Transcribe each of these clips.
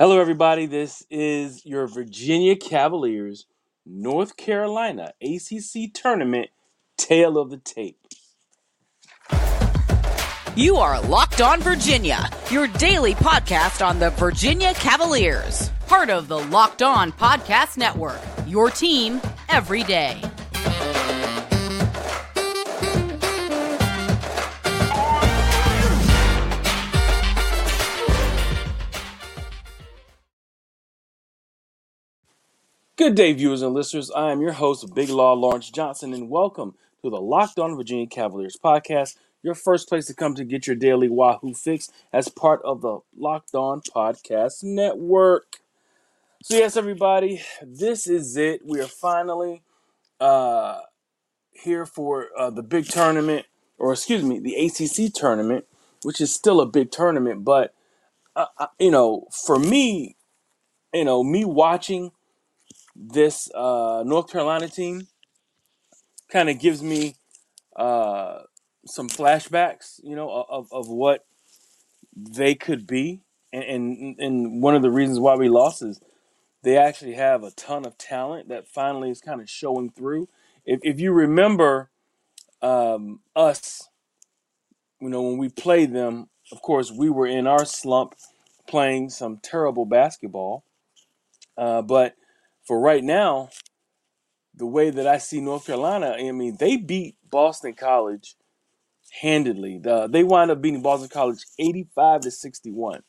Hello, everybody. This is your Virginia Cavaliers North Carolina ACC Tournament Tale of the Tape. You are Locked On Virginia, your daily podcast on the Virginia Cavaliers, part of the Locked On Podcast Network, your team every day. Good day, viewers and listeners. I am your host, Big Law Lawrence Johnson, and welcome to the Locked On Virginia Cavaliers podcast, your first place to come to get your daily Wahoo fix as part of the Locked On Podcast Network. So, yes, everybody, this is it. We are finally uh, here for uh, the big tournament, or excuse me, the ACC tournament, which is still a big tournament. But, uh, uh, you know, for me, you know, me watching this uh, North Carolina team kind of gives me uh, some flashbacks, you know, of, of what they could be. And, and, and one of the reasons why we lost is they actually have a ton of talent that finally is kind of showing through. If, if you remember um, us, you know, when we played them, of course, we were in our slump playing some terrible basketball. Uh, but for right now, the way that I see North Carolina, I mean, they beat Boston College handedly. The, they wind up beating Boston College 85 to 61.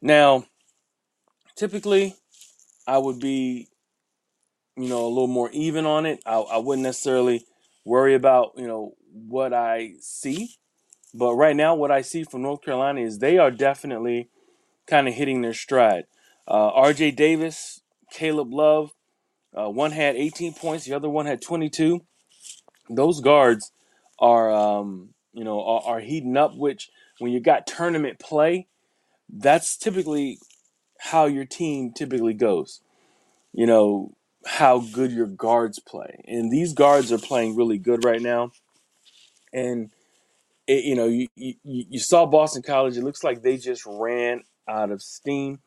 Now, typically, I would be, you know, a little more even on it. I, I wouldn't necessarily worry about, you know, what I see. But right now, what I see from North Carolina is they are definitely kind of hitting their stride. Uh, R.J. Davis, Caleb Love, uh, one had 18 points, the other one had 22. Those guards are, um, you know, are, are heating up. Which, when you got tournament play, that's typically how your team typically goes. You know how good your guards play, and these guards are playing really good right now. And it, you know, you, you you saw Boston College. It looks like they just ran out of steam.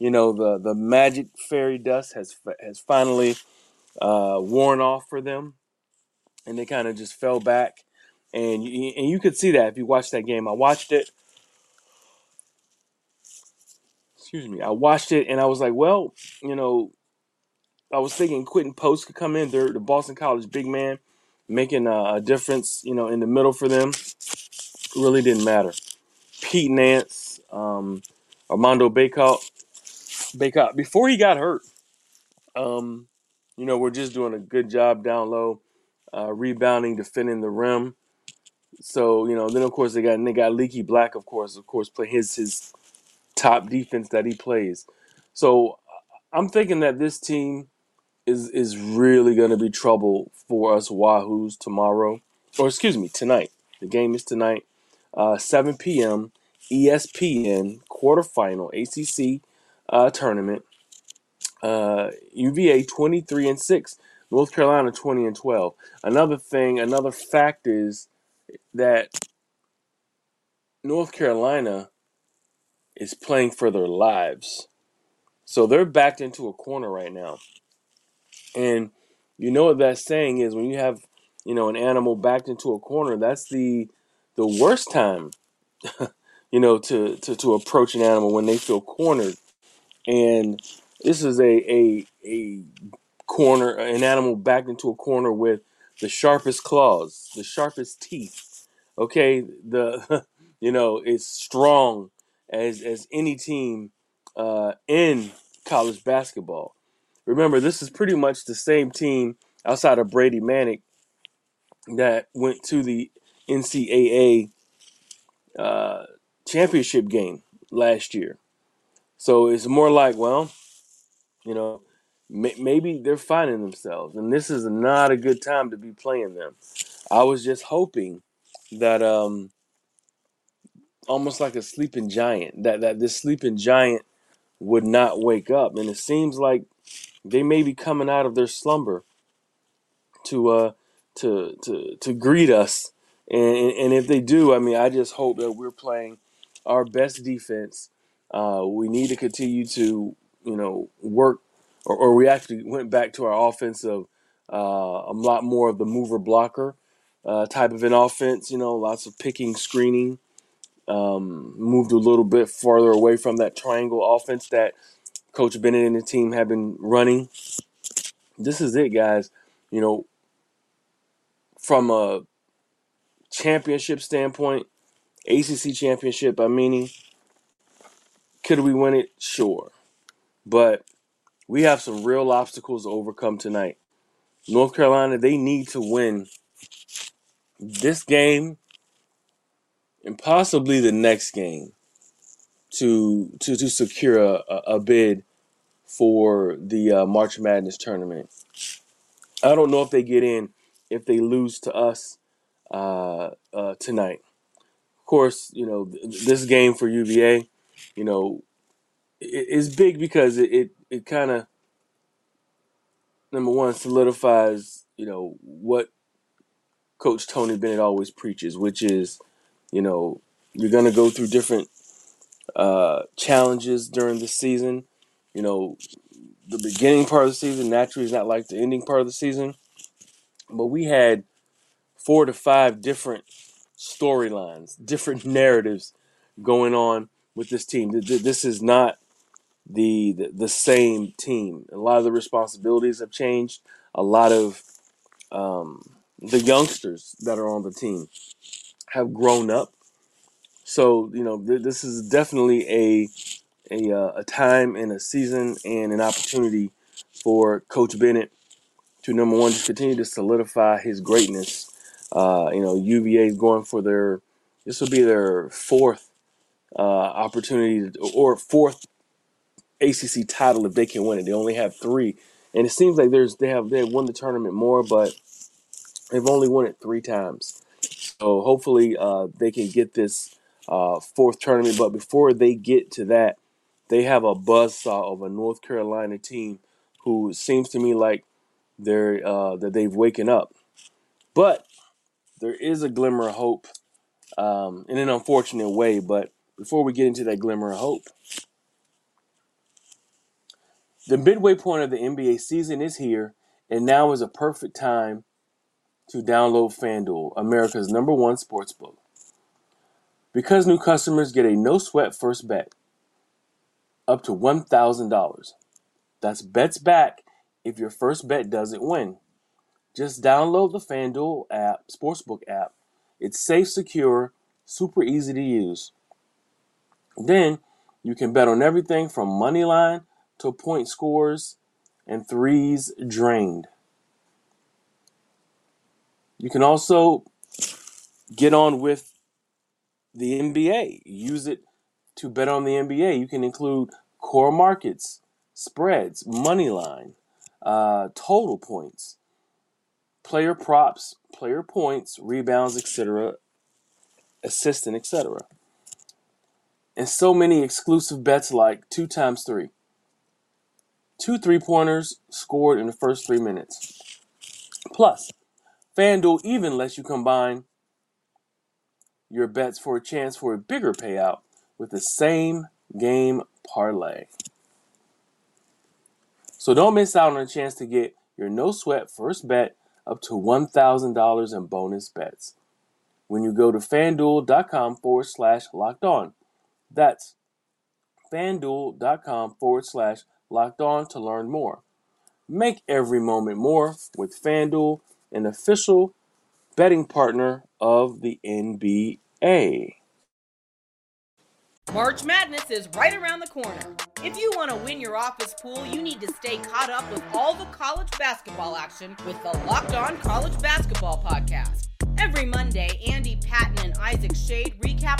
You know, the the magic fairy dust has has finally uh, worn off for them, and they kind of just fell back. And you, and you could see that if you watched that game. I watched it. Excuse me. I watched it, and I was like, well, you know, I was thinking Quinten Post could come in. They're the Boston College big man, making a, a difference. You know, in the middle for them. really didn't matter. Pete Nance, um, Armando Bacot, Bacot before he got hurt. Um, you know, we're just doing a good job down low, uh, rebounding, defending the rim. So you know, then of course they got they got Leaky Black, of course, of course, play his his top defense that he plays. So I'm thinking that this team is is really going to be trouble for us Wahoos tomorrow, or excuse me, tonight. The game is tonight, uh, 7 p.m. ESPN quarterfinal ACC uh, tournament. Uh, UVA 23 and six, North Carolina 20 and 12. Another thing, another fact is that North Carolina is playing for their lives. So they're backed into a corner right now. And you know what that saying is when you have, you know, an animal backed into a corner, that's the the worst time, you know, to, to, to approach an animal when they feel cornered. And this is a, a a corner, an animal backed into a corner with the sharpest claws, the sharpest teeth. Okay, the you know it's strong as as any team uh, in college basketball. Remember, this is pretty much the same team outside of Brady Manek that went to the NCAA uh, championship game last year. So it's more like, well, you know, may- maybe they're finding themselves, and this is not a good time to be playing them. I was just hoping that, um, almost like a sleeping giant, that that this sleeping giant would not wake up, and it seems like they may be coming out of their slumber to uh to to to greet us, and and if they do, I mean, I just hope that we're playing our best defense Uh, we need to continue to, you know, work, or, or we actually went back to our offensive, uh, a lot more of the mover blocker uh, type of an offense. You know, lots of picking, screening. Um, moved a little bit farther away from that triangle offense that Coach Bennett and the team have been running. This is it, guys. You know, from a championship standpoint, ACC championship, I mean, could we win it? Sure. But we have some real obstacles to overcome tonight. North Carolina, they need to win this game and possibly the next game to to, to secure a, a bid for the uh, March Madness tournament. I don't know if they get in if they lose to us uh, uh, tonight. Of course, you know th- this game for UVA, you know, it's big because it it, it kind of number one solidifies you know what Coach Tony Bennett always preaches, which is you know you're gonna go through different uh, challenges during the season. You know, the beginning part of the season naturally is not like the ending part of the season, but we had four to five different storylines, different narratives going on with this team. This is not the, the, same team. A lot of the responsibilities have changed. A lot of um, the youngsters that are on the team have grown up. So you know th- this is definitely a a, uh, a time and a season and an opportunity for Coach Bennett to number one just continue to solidify his greatness. Uh, you know UVA is going for their this will be their fourth uh, opportunity to, or fourth ACC title if they can win it. They only have three, and it seems like there's they have they won the tournament more, but they've only won it three times. So hopefully uh, they can get this uh, fourth tournament. But before they get to that, they have a buzzsaw of a North Carolina team who seems to me like they're uh, that they've waken up. But there is a glimmer of hope um, in an unfortunate way. But before we get into that glimmer of hope, the midway point of the NBA season is here, and now is a perfect time to download FanDuel, America's number one sports book. Because new customers get a no sweat first bet up to $1,000. That's bets back if your first bet doesn't win. Just download the FanDuel app, Sportsbook app. It's safe, secure, super easy to use. Then you can bet on everything from money line to point scores and threes drained. You can also get on with the NBA. Use it to bet on the NBA. You can include core markets, spreads, money line, uh, total points, player props, player points, rebounds, etc., assistant, etc. And so many exclusive bets like two times three two three pointers scored in the first three minutes. Plus, FanDuel even lets you combine your bets for a chance for a bigger payout with the same game parlay. So don't miss out on a chance to get your no sweat first bet up to $1,000 in bonus bets when you go to fanduel.com forward slash locked on. That's fanduel.com forward slash locked on to learn more. Make every moment more with FanDuel, an official betting partner of the NBA. March Madness is right around the corner. If you want to win your office pool, you need to stay caught up with all the college basketball action with the Locked On College Basketball Podcast. Every Monday, Andy Patton and Isaac Schade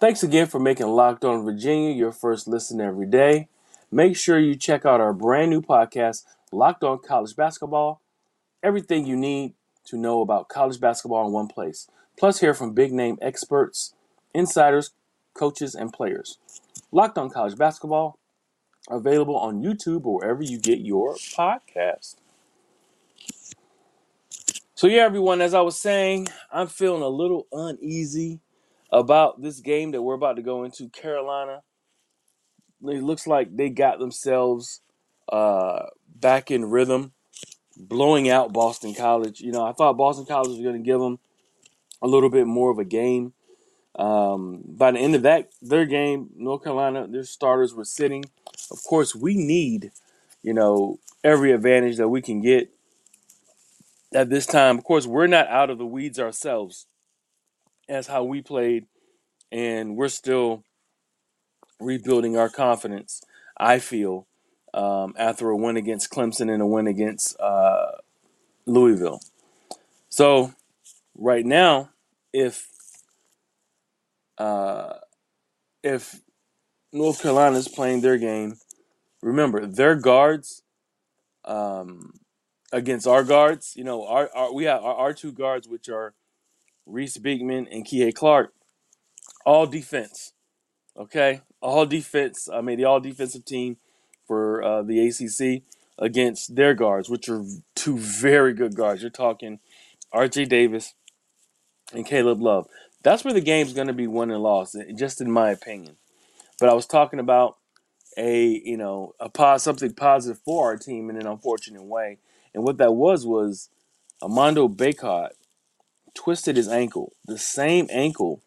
Thanks again for making Locked On Virginia your first listen every day. make sure you check out our brand new podcast, Locked On College Basketball. Everything you need to know about college basketball in one place. Plus, hear from big name experts, insiders, coaches, and players. Locked On College Basketball, available on YouTube or wherever you get your podcast. So, yeah, everyone, as I was saying, I'm feeling a little uneasy about this game that we're about to go into. Carolina, it looks like they got themselves uh, back in rhythm, blowing out Boston College. You know, I thought Boston College was going to give them a little bit more of a game. Um, by the end of that, their game, North Carolina, their starters were sitting. Of course, we need, you know, every advantage that we can get at this time. Of course, we're not out of the weeds ourselves as how we played, and we're still rebuilding our confidence. I feel um, after a win against Clemson and a win against uh, Louisville. So right now, if uh, if North Carolina is playing their game, remember their guards um, against our guards. You know, our, our we have our, our, two guards, which are Reece Beekman, and Kihei Clark, all defense. Okay, all defense. I mean, the all defensive team for uh, the ACC against their guards, which are two very good guards. You're talking R.J. Davis and Caleb Love. That's where the game's going to be won and lost, just in my opinion. But I was talking about a you know a pos- something positive for our team in an unfortunate way, and what that was was Armando Bacot twisted his ankle, the same ankle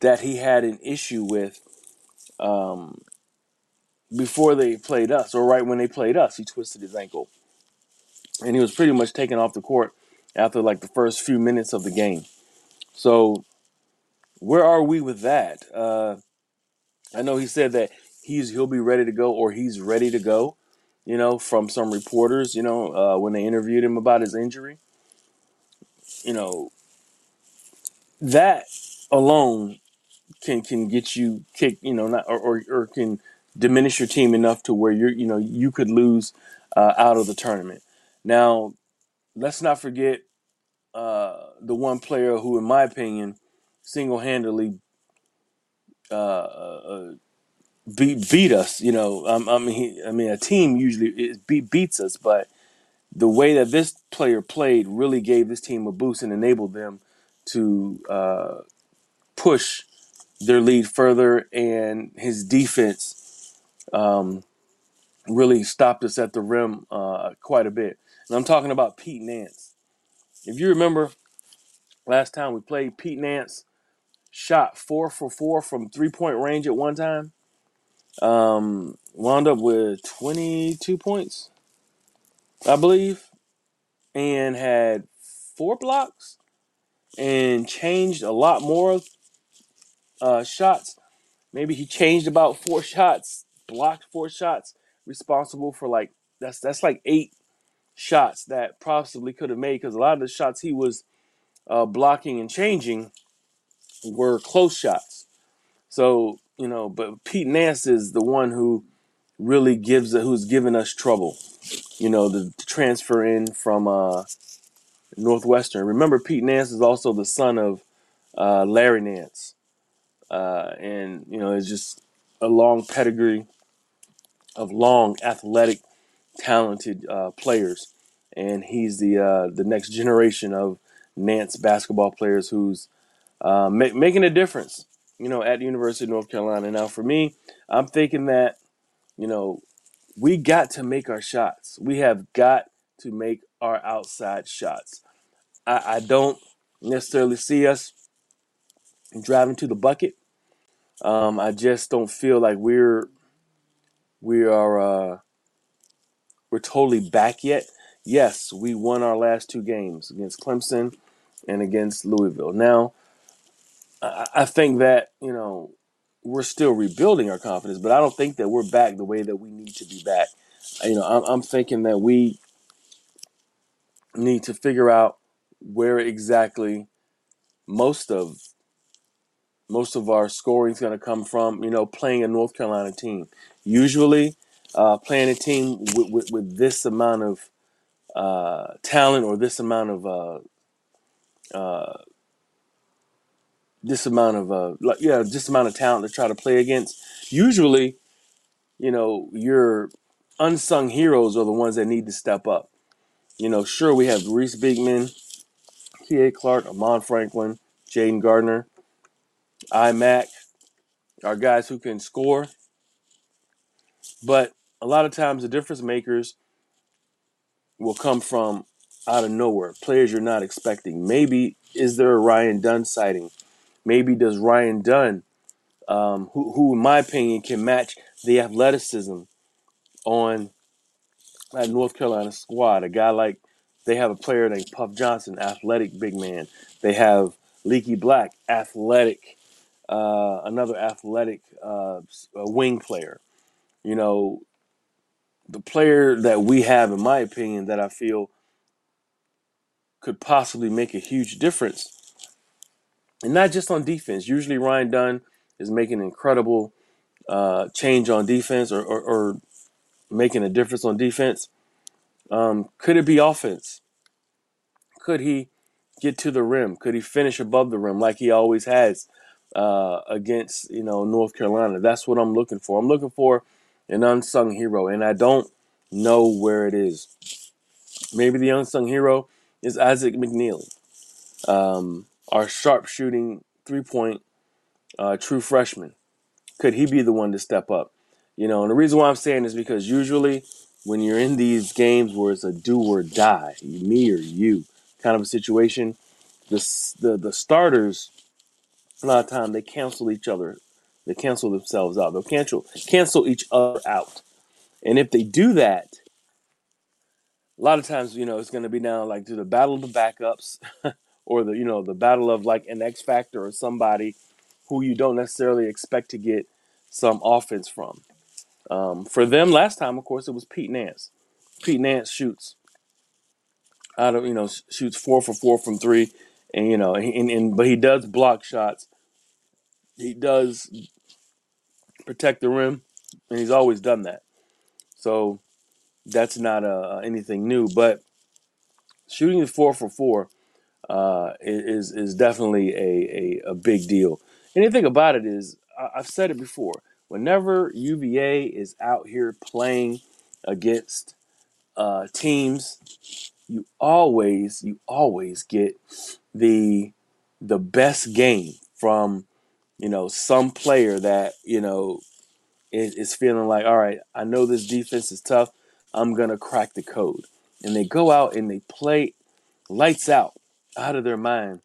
that he had an issue with um, before they played us, or right when they played us, he twisted his ankle, and he was pretty much taken off the court after like the first few minutes of the game. So where are we with that? Uh, I know he said that he's he'll be ready to go, or he's ready to go. You know, from some reporters, you know, uh, when they interviewed him about his injury, you know, that alone can can get you kicked, you know, not or, or, or can diminish your team enough to where you're, you know, you could lose uh, out of the tournament. Now, let's not forget uh, the one player who, in my opinion, single-handedly uh, uh, beat beat us. You know, um, I mean, I mean, a team usually beat, beats us, but the way that this player played really gave this team a boost and enabled them to uh, push their lead further. And his defense um, really stopped us at the rim uh, quite a bit. And I'm talking about Pete Nance. If you remember last time we played, Pete Nance shot four for four from three point range at one time. Um, wound up with 22 points, I believe, and had four blocks and changed a lot more uh, shots. Maybe he changed about four shots, blocked four shots, responsible for like that's that's like eight shots that possibly could have made because a lot of the shots he was uh, blocking and changing were close shots. So you know, but Pete Nance is the one who really gives who's given us trouble. You know, the, the transfer in from uh, Northwestern. Remember, Pete Nance is also the son of uh, Larry Nance, uh, and you know, it's just a long pedigree of long, athletic, talented uh, players, and he's the uh, the next generation of Nance basketball players who's uh, ma- making a difference. You know, at the University of North Carolina. Now, for me, I'm thinking that you know we got to make our shots. We have got to make our outside shots. I, I don't necessarily see us driving to the bucket. Um, I just don't feel like we're we are uh, we're totally back yet. Yes, we won our last two games against Clemson and against Louisville. Now, I, I think that you know we're still rebuilding our confidence, but I don't think that we're back the way that we need to be back. You know, I'm, I'm thinking that we need to figure out where exactly most of most of our scoring is going to come from. You know, playing a North Carolina team. Usually, uh, playing a team with, with, with this amount of uh, talent or this amount of uh, uh, this amount of uh, like, yeah, this amount of talent to try to play against. Usually, you know, your unsung heroes are the ones that need to step up. You know, sure we have Reece Beekman, Kihei Clark, Armaan Franklin, Jayden Gardner, IMAC, are guys who can score, but a lot of times the difference makers will come from out of nowhere, players you're not expecting. Maybe is there a Ryan Dunn sighting? Maybe does Ryan Dunn, um, who, who in my opinion can match the athleticism on that North Carolina squad, a guy like they have a player named Puff Johnson, athletic big man. They have Leaky Black, athletic, uh, another athletic uh, wing player. You know, the player that we have, in my opinion, that I feel could possibly make a huge difference, and not just on defense. Usually, Ryan Dunn is making an incredible uh, change on defense or, or, or, making a difference on defense. Um, could it be offense? Could he get to the rim? Could he finish above the rim like he always has uh, against you know North Carolina? That's what I'm looking for. I'm looking for an unsung hero, and I don't know where it is. Maybe the unsung hero is Isaac McKneely, um, our sharpshooting three point uh, true freshman. Could he be the one to step up? You know, and the reason why I'm saying is because usually when you're in these games where it's a do or die, me or you kind of a situation, the the, the starters a lot of time they cancel each other, they cancel themselves out. They'll cancel cancel each other out, and if they do that, a lot of times, you know, it's going to be now like to the battle of the backups or the, you know, the battle of like an X factor or somebody who you don't necessarily expect to get some offense from. Um, for them, last time, of course, it was Pete Nance. Pete Nance shoots out of, you know, shoots four for four from three. And, you know, and, and but he does block shots. He does protect the rim, and he's always done that. So that's not uh, anything new. But shooting the four for four uh, is is definitely a, a, a big deal. And the thing about it is, I've said it before. Whenever UVA is out here playing against uh, teams, you always you always get the the best game from you know some player that you know is, is feeling like, all right, I know this defense is tough. I'm gonna crack the code, and they go out and they play lights out out of their mind.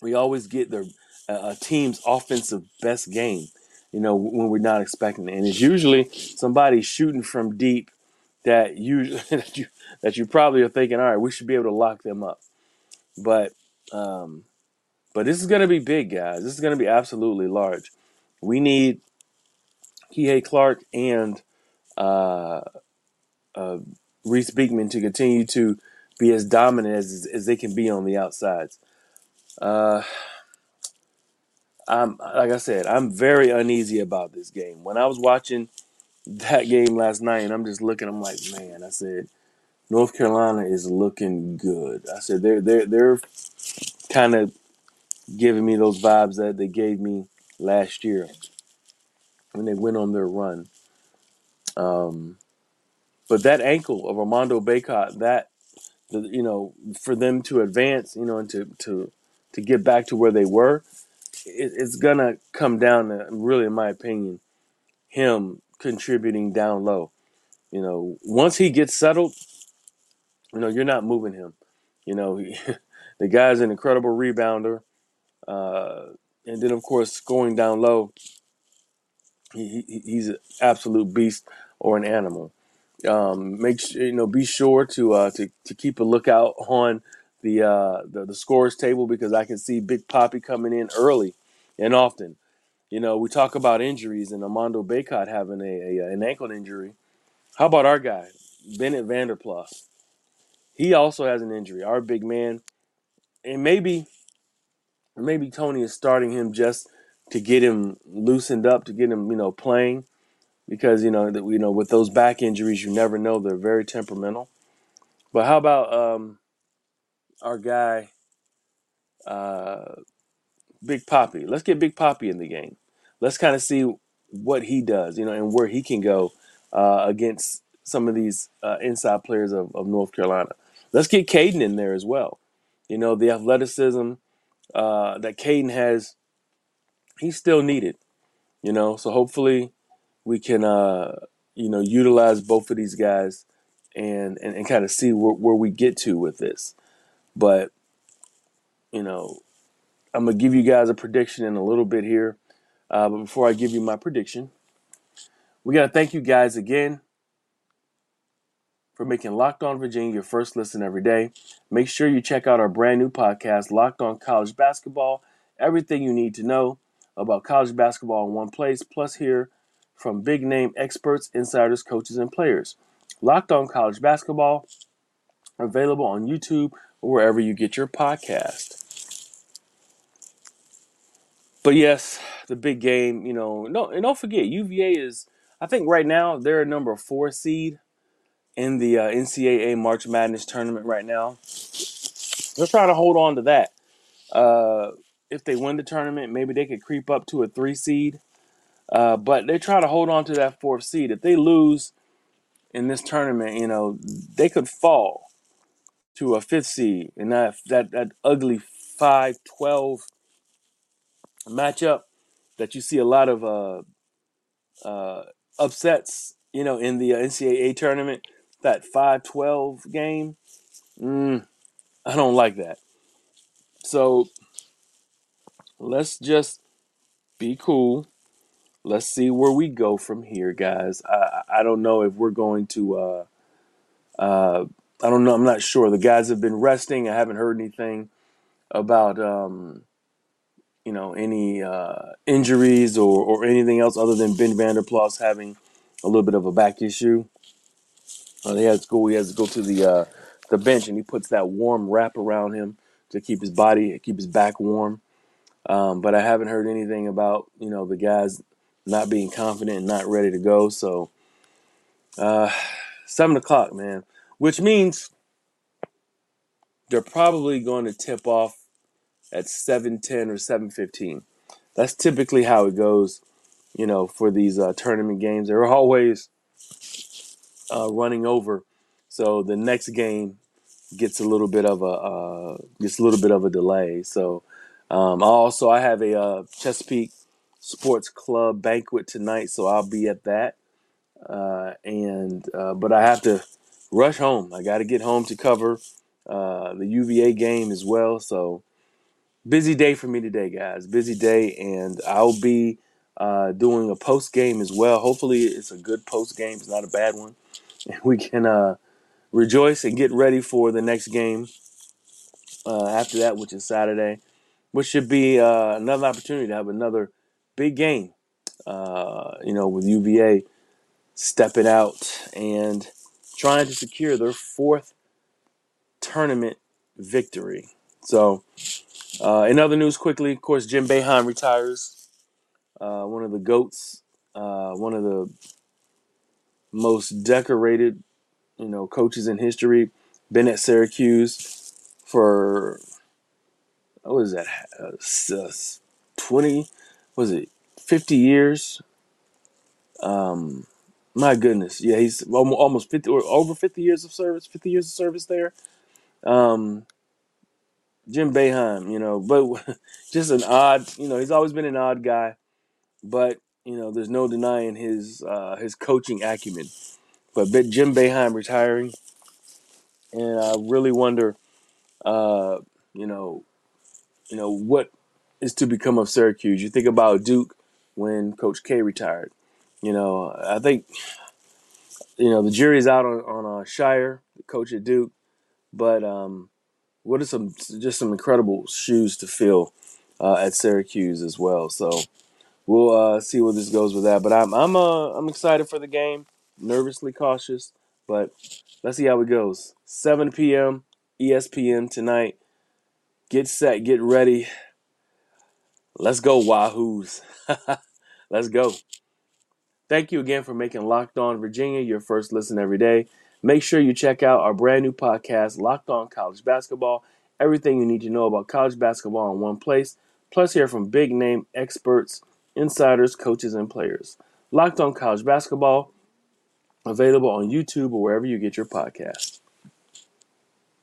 We always get their uh, team's offensive best game, you know, when we're not expecting it, and it's usually somebody shooting from deep that you that you that you probably are thinking, all right, we should be able to lock them up, but um, but this is going to be big, guys. This is going to be absolutely large. We need Kihei Clark and uh, uh, Reece Beekman to continue to be as dominant as as they can be on the outsides. Uh, I'm like I said, I'm very uneasy about this game. When I was watching that game last night, and I'm just looking, I'm like, man, I said, North Carolina is looking good. I said they're they're they're kind of giving me those vibes that they gave me last year when they went on their run. Um, but that ankle of Armando Bacot, that the, you know, for them to advance, you know, and to to to get back to where they were, it, it's gonna come down to really, in my opinion, him contributing down low. You know, once he gets settled, you know, you're not moving him. You know, he, the guy's an incredible rebounder, uh, and then of course going down low, he, he, he's an absolute beast or an animal. Um, make sure you know, be sure to uh, to to keep a lookout on the, uh, the the scores table because I can see Big Poppy coming in early and often. You know, we talk about injuries and Armando Bacot having a, a an ankle injury. How about our guy, Bennett Vander Plas? He also has an injury. Our big man, and maybe maybe Tony is starting him just to get him loosened up, to get him you know playing. because you know that you know with those back injuries, you never know. They're very temperamental. But how about um, our guy, uh, Big Poppy? Let's get Big Poppy in the game. Let's kind of see what he does, you know, and where he can go uh, against some of these uh, inside players of, of North Carolina. Let's get Kadin in there as well. You know, the athleticism uh, that Kadin has, he's still needed. You know, so hopefully we can, uh, you know, utilize both of these guys and and, and kind of see where, where we get to with this. But you know, I'm gonna give you guys a prediction in a little bit here. Uh, but before I give you my prediction, we gotta thank you guys again for making Locked On Virginia your first listen every day. Make sure you check out our brand new podcast, Locked On College Basketball. Everything you need to know about college basketball in one place, plus hear from big name experts, insiders, coaches, and players. Locked On College Basketball, available on YouTube wherever you get your podcast. But yes, the big game, you know, no, and don't forget, UVA is, I think right now they're a number four seed in the uh, NCAA March Madness tournament right now. They're trying to hold on to that. Uh, if they win the tournament, maybe they could creep up to a three seed. Uh, but they try to hold on to that fourth seed. If they lose in this tournament, you know, they could fall to a fifth seed, and that that that ugly 5-12 matchup that you see a lot of uh, uh, upsets, you know, in the uh, NCAA tournament. That 5-12 game, mm, I don't like that. So let's just be cool. Let's see where we go from here, guys. I I don't know if we're going to. Uh, uh, I don't know. I'm not sure. The guys have been resting. I haven't heard anything about um, you know any uh, injuries or or anything else other than Ben Vander Plas having a little bit of a back issue. Uh, he has to go. He has to go to the uh, the bench, and he puts that warm wrap around him to keep his body, keep his back warm. Um, but I haven't heard anything about you know the guys not being confident and not ready to go. So uh, seven o'clock, man, which means they're probably going to tip off at seven ten or seven fifteen. That's typically how it goes, you know, for these uh, tournament games. They're always uh, running over, so the next game gets a little bit of a uh, gets a little bit of a delay. So um, also I have a uh, Chesapeake Sports Club banquet tonight, so I'll be at that. Uh, and uh, but I have to rush home. I got to get home to cover uh, the UVA game as well. So busy day for me today, guys. Busy day, and I'll be uh, doing a post game as well. Hopefully, it's a good post game. It's not a bad one, and we can uh, rejoice and get ready for the next game uh, after that, which is Saturday, which should be uh, another opportunity to have another big game. Uh, you know, with UVA stepping out and trying to secure their fourth tournament victory. So, uh, in other news, quickly, of course, Jim Boeheim retires. Uh, one of the goats, uh, one of the most decorated, you know, coaches in history. Been at Syracuse for what was that? Uh, Twenty? Was it fifty years? Um, my goodness, yeah, he's almost fifty or over fifty years of service. Fifty years of service there. Um, Jim Boeheim, you know, but just an odd, you know, he's always been an odd guy, but you know, there's no denying his uh, his coaching acumen. But Jim Boeheim retiring, and I really wonder, uh, you know, you know what is to become of Syracuse. You think about Duke when Coach K retired. You know, I think you know the jury's out on on uh, Scheyer, the coach at Duke, but um, what are some just some incredible shoes to fill uh, at Syracuse as well. So we'll uh, see where this goes with that. But I'm I'm uh, I'm excited for the game, nervously cautious, but let's see how it goes. 7 p.m. ESPN tonight. Get set, get ready. Let's go, Wahoos. let's go. Thank you again for making Locked On Virginia your first listen every day. Make sure you check out our brand new podcast, Locked On College Basketball. Everything you need to know about college basketball in one place, plus hear from big name experts, insiders, coaches, and players. Locked On College Basketball, available on YouTube or wherever you get your podcasts.